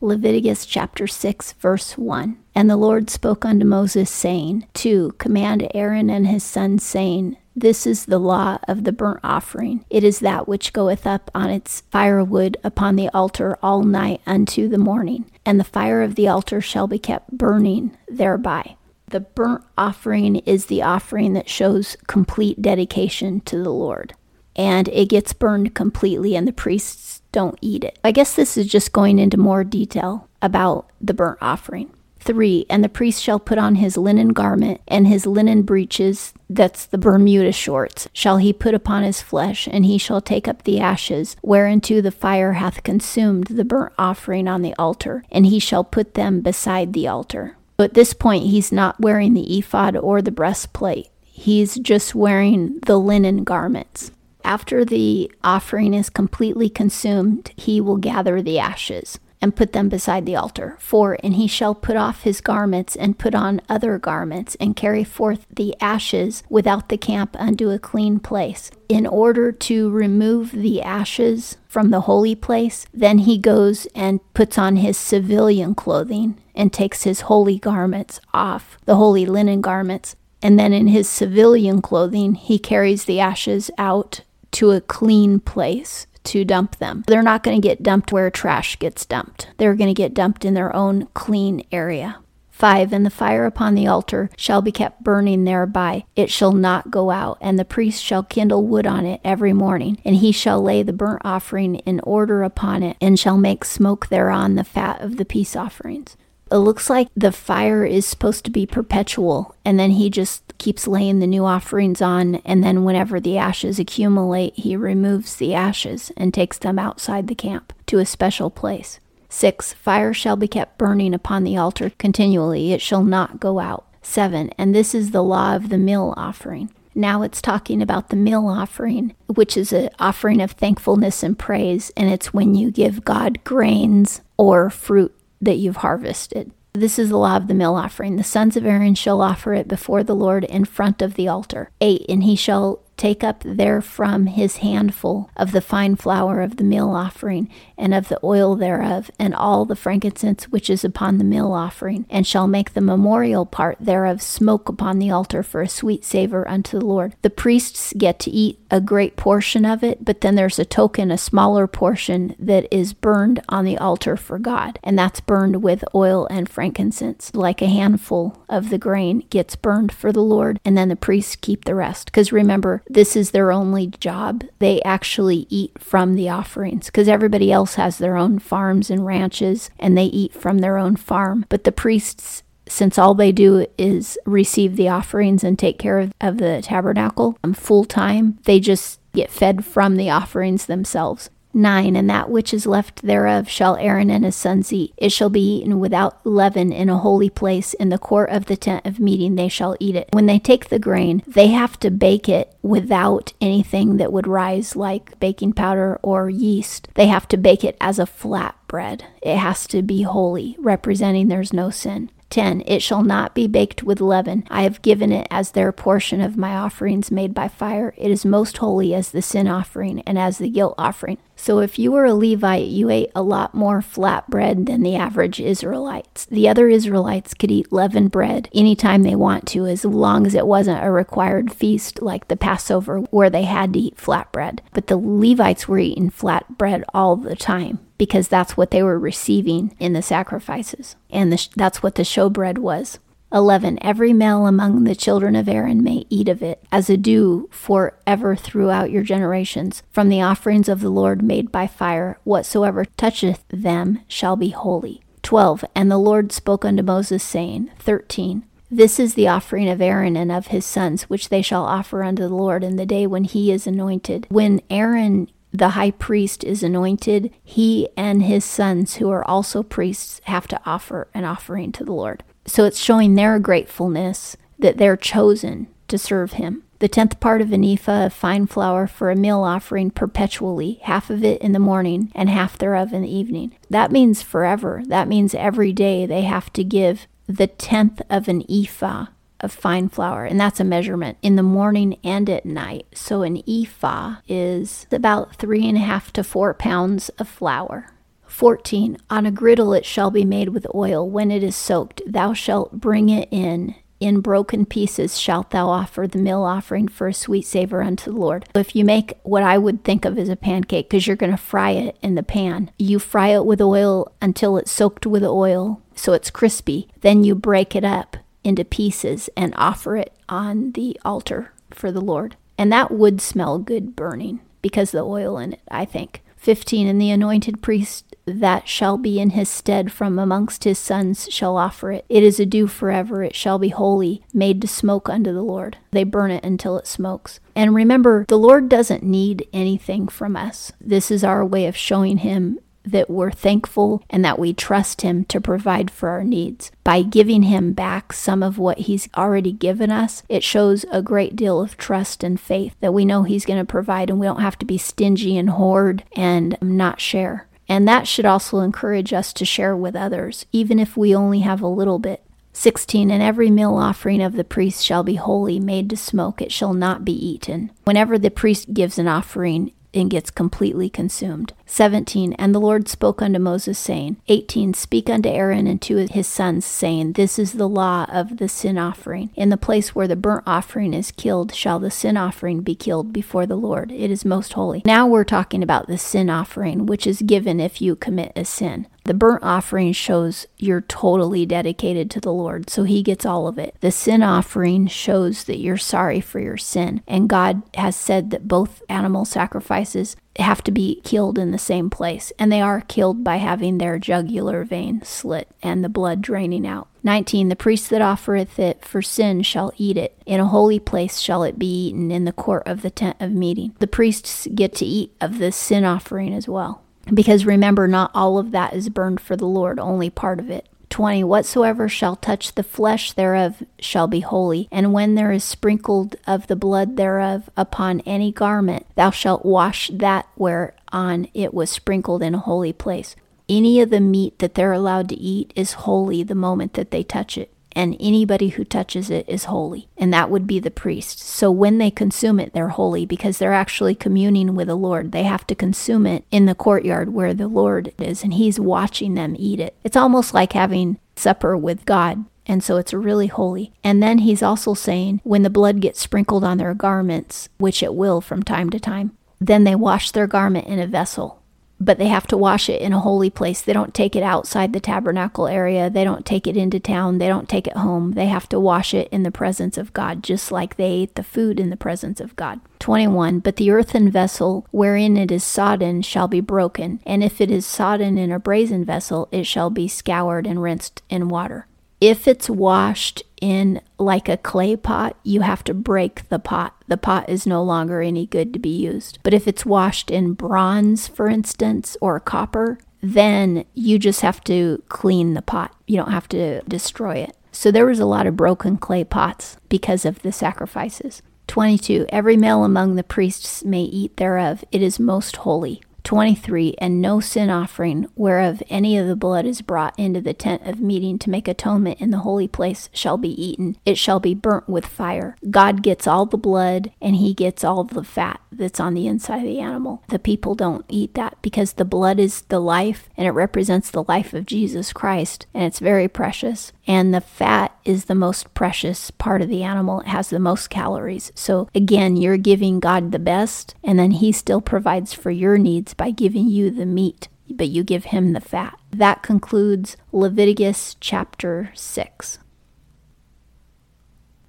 Leviticus chapter 6, verse 1. And the Lord spoke unto Moses, saying, 2. Command Aaron and his sons, saying, This is the law of the burnt offering. It is that which goeth up on its firewood upon the altar all night unto the morning, and the fire of the altar shall be kept burning thereby. The burnt offering is the offering that shows complete dedication to the Lord. And it gets burned completely, and the priests don't eat it. I guess this is just going into more detail about the burnt offering. 3. And the priest shall put on his linen garment and his linen breeches, that's the Bermuda shorts, shall he put upon his flesh, and he shall take up the ashes, whereunto the fire hath consumed the burnt offering on the altar, and he shall put them beside the altar. At this point, he's not wearing the ephod or the breastplate. He's just wearing the linen garments. After the offering is completely consumed, he will gather the ashes and put them beside the altar. For, And he shall put off his garments and put on other garments and carry forth the ashes without the camp unto a clean place. In order to remove the ashes from the holy place, then he goes and puts on his civilian clothing and takes his holy garments off, the holy linen garments. And then in his civilian clothing, he carries the ashes out to a clean place to dump them. They're not going to get dumped where trash gets dumped. They're going to get dumped in their own clean area. 5. And the fire upon the altar shall be kept burning thereby. It shall not go out. And the priest shall kindle wood on it every morning. And he shall lay the burnt offering in order upon it, and shall make smoke thereon the fat of the peace offerings. It looks like the fire is supposed to be perpetual, and then he just keeps laying the new offerings on, and then whenever the ashes accumulate, he removes the ashes and takes them outside the camp to a special place. 6. Fire shall be kept burning upon the altar continually, it shall not go out. 7. And this is the law of the meal offering. Now it's talking about the meal offering, which is an offering of thankfulness and praise, and it's when you give God grains or fruit that you've harvested. This is the law of the meal offering. The sons of Aaron shall offer it before the Lord in front of the altar. 8. And he shall take up therefrom his handful of the fine flour of the meal offering, and of the oil thereof, and all the frankincense which is upon the meal offering, and shall make the memorial part thereof smoke upon the altar for a sweet savor unto the Lord. The priests get to eat a great portion of it, but then there's a token, a smaller portion that is burned on the altar for God, and that's burned with oil and frankincense. Like a handful of the grain gets burned for the Lord, and then the priests keep the rest. Because remember, this is their only job. They actually eat from the offerings because everybody else has their own farms and ranches and they eat from their own farm. But the priests since all they do is receive the offerings and take care of, of the tabernacle um, full time, they just get fed from the offerings themselves. 9. And that which is left thereof shall Aaron and his sons eat. It shall be eaten without leaven in a holy place. In the court of the tent of meeting they shall eat it. When they take the grain, they have to bake it without anything that would rise like baking powder or yeast. They have to bake it as a flat bread. It has to be holy, representing there's no sin. 10. It shall not be baked with leaven. I have given it as their portion of my offerings made by fire. It is most holy as the sin offering and as the guilt offering. So if you were a Levite, you ate a lot more flat bread than the average Israelites. The other Israelites could eat leavened bread anytime they want to, as long as it wasn't a required feast like the Passover where they had to eat flat bread. But the Levites were eating flat bread all the time because that's what they were receiving in the sacrifices. And the, that's what the showbread was. 11. Every male among the children of Aaron may eat of it, as a due for ever throughout your generations, from the offerings of the Lord made by fire. Whatsoever toucheth them shall be holy. 12. And the Lord spoke unto Moses, saying, 13. This is the offering of Aaron and of his sons, which they shall offer unto the Lord in the day when he is anointed. When Aaron the high priest is anointed, he and his sons, who are also priests, have to offer an offering to the Lord. So it's showing their gratefulness that they're chosen to serve him. The tenth part of an ephah of fine flour for a meal offering perpetually, half of it in the morning and half thereof in the evening. That means forever. That means every day they have to give the tenth of an ephah of fine flour, and that's a measurement in the morning and at night. So an ephah is about three and a half to four pounds of flour. 14. On a griddle it shall be made with oil. When it is soaked, thou shalt bring it in. In broken pieces shalt thou offer the meal offering for a sweet savor unto the Lord. If you make what I would think of as a pancake, because you're going to fry it in the pan, you fry it with oil until it's soaked with oil so it's crispy. Then you break it up into pieces and offer it on the altar for the Lord. And that would smell good burning because the oil in it, I think. 15 And the anointed priest that shall be in his stead from amongst his sons shall offer it. It is a due forever. It shall be holy, made to smoke unto the Lord. They burn it until it smokes. And remember, the Lord doesn't need anything from us. This is our way of showing him that we're thankful and that we trust Him to provide for our needs. By giving Him back some of what He's already given us, it shows a great deal of trust and faith that we know He's going to provide and we don't have to be stingy and hoard and not share. And that should also encourage us to share with others, even if we only have a little bit. 16 And every meal offering of the priest shall be holy, made to smoke, it shall not be eaten. Whenever the priest gives an offering, and gets completely consumed. 17. And the Lord spoke unto Moses, saying, 18. Speak unto Aaron and to his sons, saying, This is the law of the sin offering. In the place where the burnt offering is killed, shall the sin offering be killed before the Lord. It is most holy. Now we're talking about the sin offering, which is given if you commit a sin. The burnt offering shows you're totally dedicated to the Lord, so He gets all of it. The sin offering shows that you're sorry for your sin, and God has said that both animal sacrifices have to be killed in the same place, and they are killed by having their jugular vein slit and the blood draining out. 19. The priest that offereth it for sin shall eat it. In a holy place shall it be eaten in the court of the tent of meeting. The priests get to eat of the sin offering as well. Because remember, not all of that is burned for the Lord, only part of it. 20 Whatsoever shall touch the flesh thereof shall be holy, and when there is sprinkled of the blood thereof upon any garment, thou shalt wash that whereon it was sprinkled in a holy place. Any of the meat that they're allowed to eat is holy the moment that they touch it and anybody who touches it is holy, and that would be the priest. So when they consume it, they're holy because they're actually communing with the Lord. They have to consume it in the courtyard where the Lord is, and He's watching them eat it. It's almost like having supper with God. And so it's really holy. And then he's also saying when the blood gets sprinkled on their garments, which it will from time to time, then they wash their garment in a vessel but they have to wash it in a holy place. They don't take it outside the tabernacle area. They don't take it into town. They don't take it home. They have to wash it in the presence of God, just like they ate the food in the presence of God. 21. But the earthen vessel wherein it is sodden shall be broken, and if it is sodden in a brazen vessel, it shall be scoured and rinsed in water. If it's washed in like a clay pot, you have to break the pot. The pot is no longer any good to be used. But if it's washed in bronze, for instance, or copper, then you just have to clean the pot. You don't have to destroy it. So there was a lot of broken clay pots because of the sacrifices. 22. Every male among the priests may eat thereof. It is most holy. 23 And no sin offering, whereof any of the blood is brought into the tent of meeting to make atonement in the holy place, shall be eaten. It shall be burnt with fire. God gets all the blood and he gets all the fat that's on the inside of the animal. The people don't eat that because the blood is the life and it represents the life of Jesus Christ and it's very precious. And the fat is the most precious part of the animal. It has the most calories. So again, you're giving God the best and then he still provides for your needs by giving you the meat, but you give him the fat. That concludes Leviticus chapter 6.